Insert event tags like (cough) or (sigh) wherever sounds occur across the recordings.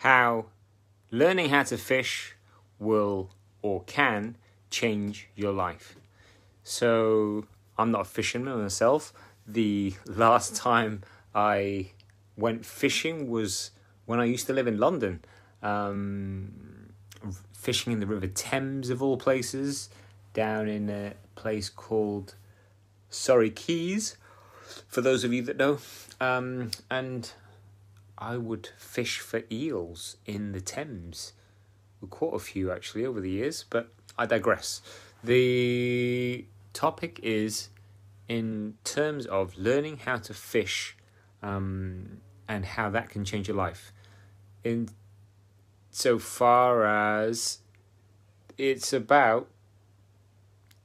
how learning how to fish will or can change your life. So, I'm not a fisherman myself. The last time I went fishing was when I used to live in London. Um, fishing in the River Thames, of all places, down in a place called Surrey Quays, for those of you that know. Um, and I would fish for eels in the Thames. We caught a few actually over the years, but I digress. The topic is in terms of learning how to fish um, and how that can change your life. In so far as it's about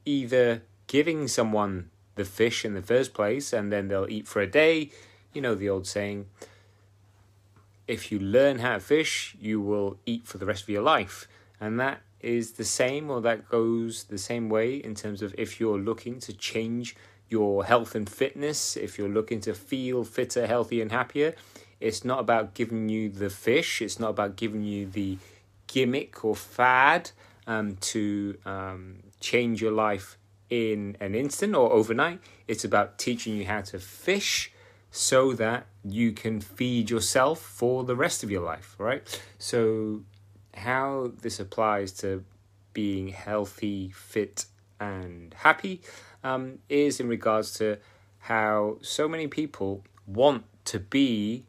either giving someone the fish in the first place and then they'll eat for a day. You know the old saying if you learn how to fish, you will eat for the rest of your life. And that is the same, or that goes the same way in terms of if you're looking to change your health and fitness, if you're looking to feel fitter, healthier, and happier. It's not about giving you the fish, it's not about giving you the gimmick or fad um, to um, change your life in an instant or overnight. It's about teaching you how to fish so that you can feed yourself for the rest of your life, right? So, how this applies to being healthy, fit, and happy um, is in regards to how so many people want to be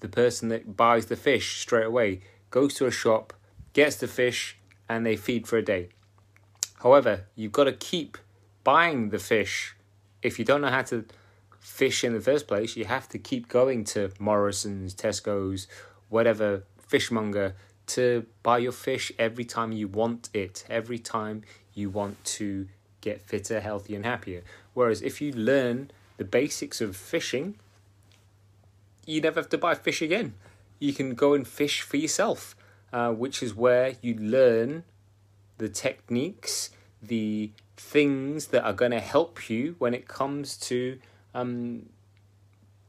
the person that buys the fish straight away, goes to a shop, gets the fish, and they feed for a day. However, you've got to keep buying the fish if you don't know how to fish in the first place, you have to keep going to Morrison's, Tesco's, whatever fishmonger to buy your fish every time you want it, every time you want to get fitter, healthier, and happier. Whereas if you learn the basics of fishing, you never have to buy fish again. You can go and fish for yourself, uh, which is where you learn the techniques, the things that are going to help you when it comes to um,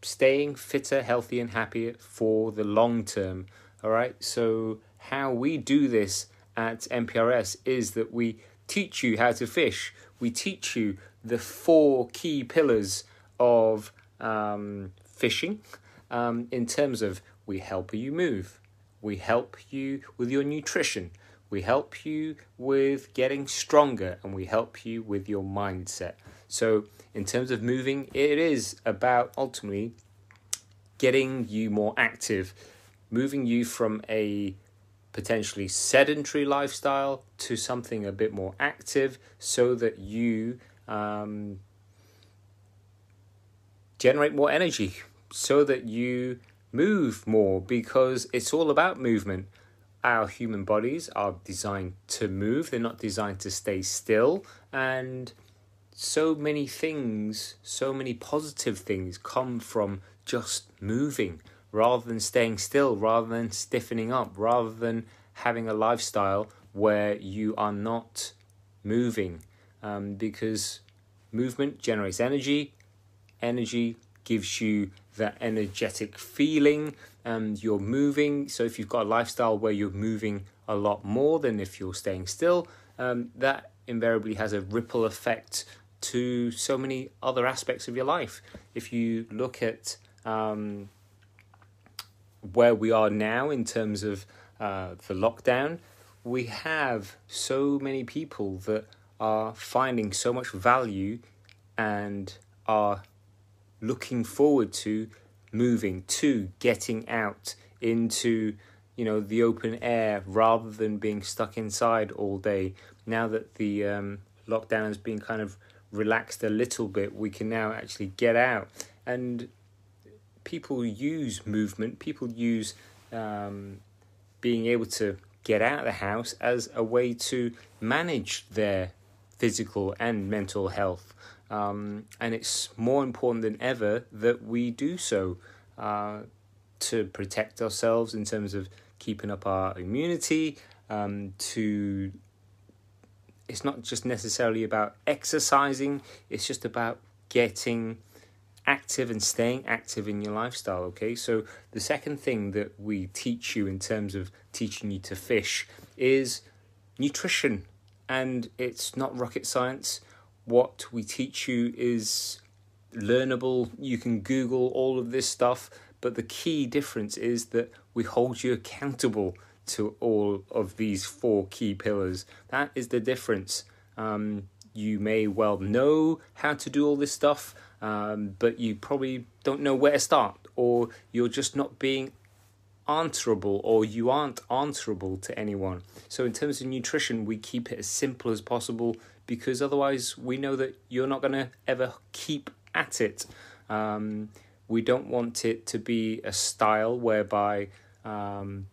staying fitter, healthy, and happier for the long term. All right. So how we do this at MPRS is that we teach you how to fish. We teach you the four key pillars of um, fishing um, in terms of we help you move, we help you with your nutrition, we help you with getting stronger, and we help you with your mindset. So, in terms of moving, it is about ultimately getting you more active, moving you from a potentially sedentary lifestyle to something a bit more active so that you um, generate more energy, so that you move more because it's all about movement. Our human bodies are designed to move, they're not designed to stay still. And so many things, so many positive things come from just moving rather than staying still, rather than stiffening up, rather than having a lifestyle where you are not moving. Um, because movement generates energy, energy gives you that energetic feeling, and you're moving. So, if you've got a lifestyle where you're moving a lot more than if you're staying still, um, that invariably has a ripple effect to so many other aspects of your life. If you look at um, where we are now in terms of uh, the lockdown, we have so many people that are finding so much value and are looking forward to moving to getting out into you know the open air rather than being stuck inside all day now that the um, lockdown has been kind of relaxed a little bit, we can now actually get out. And people use movement, people use um, being able to get out of the house as a way to manage their physical and mental health. Um, and it's more important than ever that we do so uh, to protect ourselves in terms of keeping up our immunity, um, to it's not just necessarily about exercising, it's just about getting active and staying active in your lifestyle. Okay, so the second thing that we teach you in terms of teaching you to fish is nutrition, and it's not rocket science. What we teach you is learnable. You can Google all of this stuff, but the key difference is that we hold you accountable to all of these four key pillars. That is the difference. Um, you may well know how to do all this stuff, um, but you probably don't know where to start, or you're just not being answerable, or you aren't answerable to anyone. So, in terms of nutrition, we keep it as simple as possible because otherwise, we know that you're not going to ever keep at it. Um, we don't want it to be a style whereby um,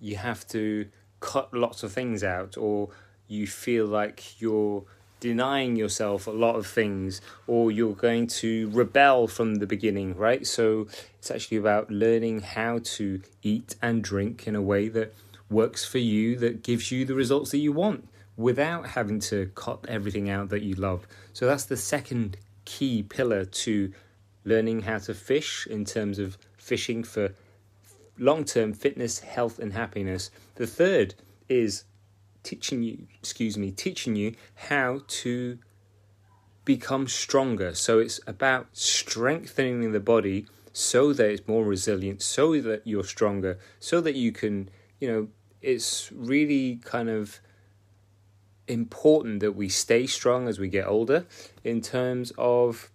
you have to cut lots of things out or you feel like you're denying yourself a lot of things or you're going to rebel from the beginning, right? So it's actually about learning how to eat and drink in a way that works for you, that gives you the results that you want without having to cut everything out that you love. So that's the second key pillar to learning how to fish in terms of fishing for long term fitness, health, and happiness. The third is teaching you, excuse me, teaching you how to become stronger. So it's about strengthening the body so that it's more resilient, so that you're stronger, so that you can, you know, it's really kind of important that we stay strong as we get older in terms of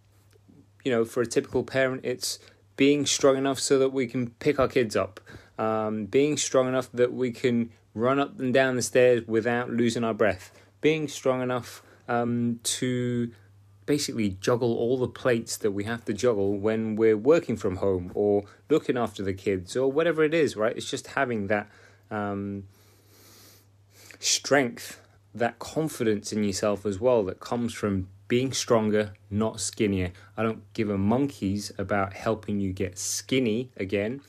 you know for a typical parent it's being strong enough so that we can pick our kids up um, being strong enough that we can run up and down the stairs without losing our breath being strong enough um, to basically juggle all the plates that we have to juggle when we're working from home or looking after the kids or whatever it is right? It's just having that um, strength that confidence in yourself as well that comes from being stronger, not skinnier. I don't give a monkeys about helping you get skinny again.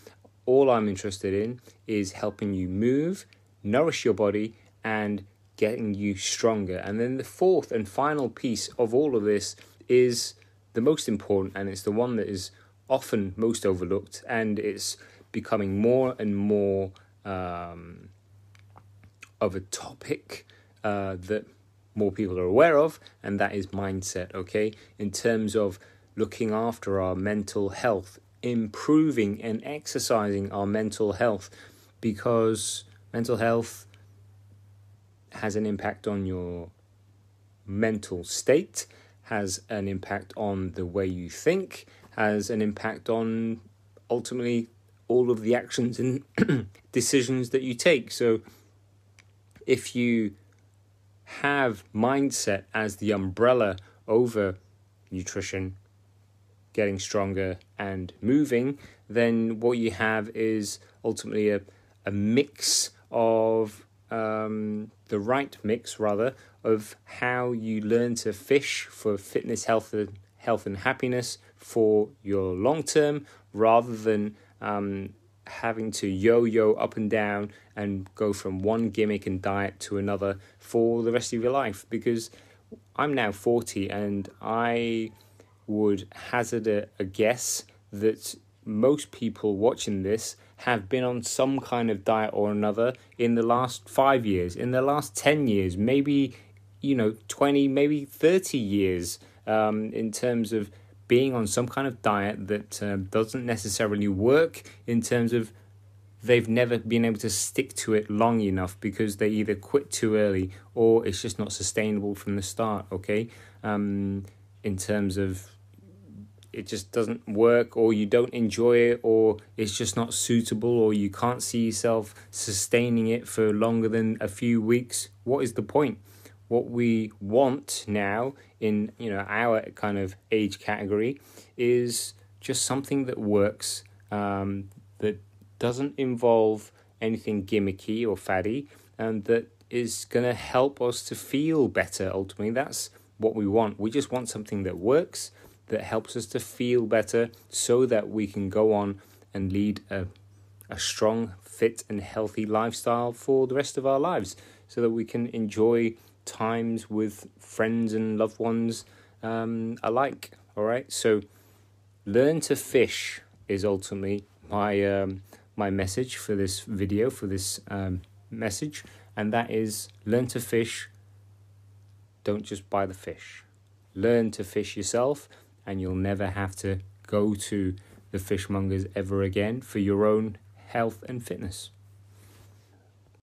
All I'm interested in is helping you move, nourish your body, and getting you stronger. And then the fourth and final piece of all of this is the most important, and it's the one that is often most overlooked, and it's becoming more and more um, of a topic uh, that more people are aware of, and that is mindset, okay? In terms of looking after our mental health, improving and exercising our mental health, because mental health has an impact on your mental state, has an impact on the way you think, has an impact on ultimately all of the actions and (clears throat) decisions that you take. So if you have mindset as the umbrella over nutrition, getting stronger, and moving, then what you have is ultimately a, a mix of um, the right mix, rather, of how you learn to fish for fitness, health, health, and happiness for your long term, rather than um, having to yo yo up and down and go from one gimmick and diet to another for the rest of your life. Because I'm now 40 and I would hazard a, a guess that most people watching this have been on some kind of diet or another in the last five years, in the last 10 years, maybe, you know, 20, maybe 30 years um, in terms of being on some kind of diet that uh, doesn't necessarily work in terms of they've never been able to stick to it long enough because they either quit too early or it's just not sustainable from the start okay? Um, in terms of it just doesn't work or you don't enjoy it or it's just not suitable or you can't see yourself sustaining it for longer than a few weeks. What is the point what we want now in you know our kind of age category is just something that works um, that doesn't involve anything gimmicky or faddy and that is going to help us to feel better ultimately. That's what we want. We just want something that works that helps us to feel better so that we can go on and lead a, a strong fit and healthy lifestyle for the rest of our lives so that we can enjoy times with friends and loved ones um, alike. All right. So learn to fish is ultimately my um, my message for this video for this um, message, and that is learn to fish. Don't just buy the fish. Learn to fish yourself, and you'll never have to go to the fishmongers ever again for your own health and fitness.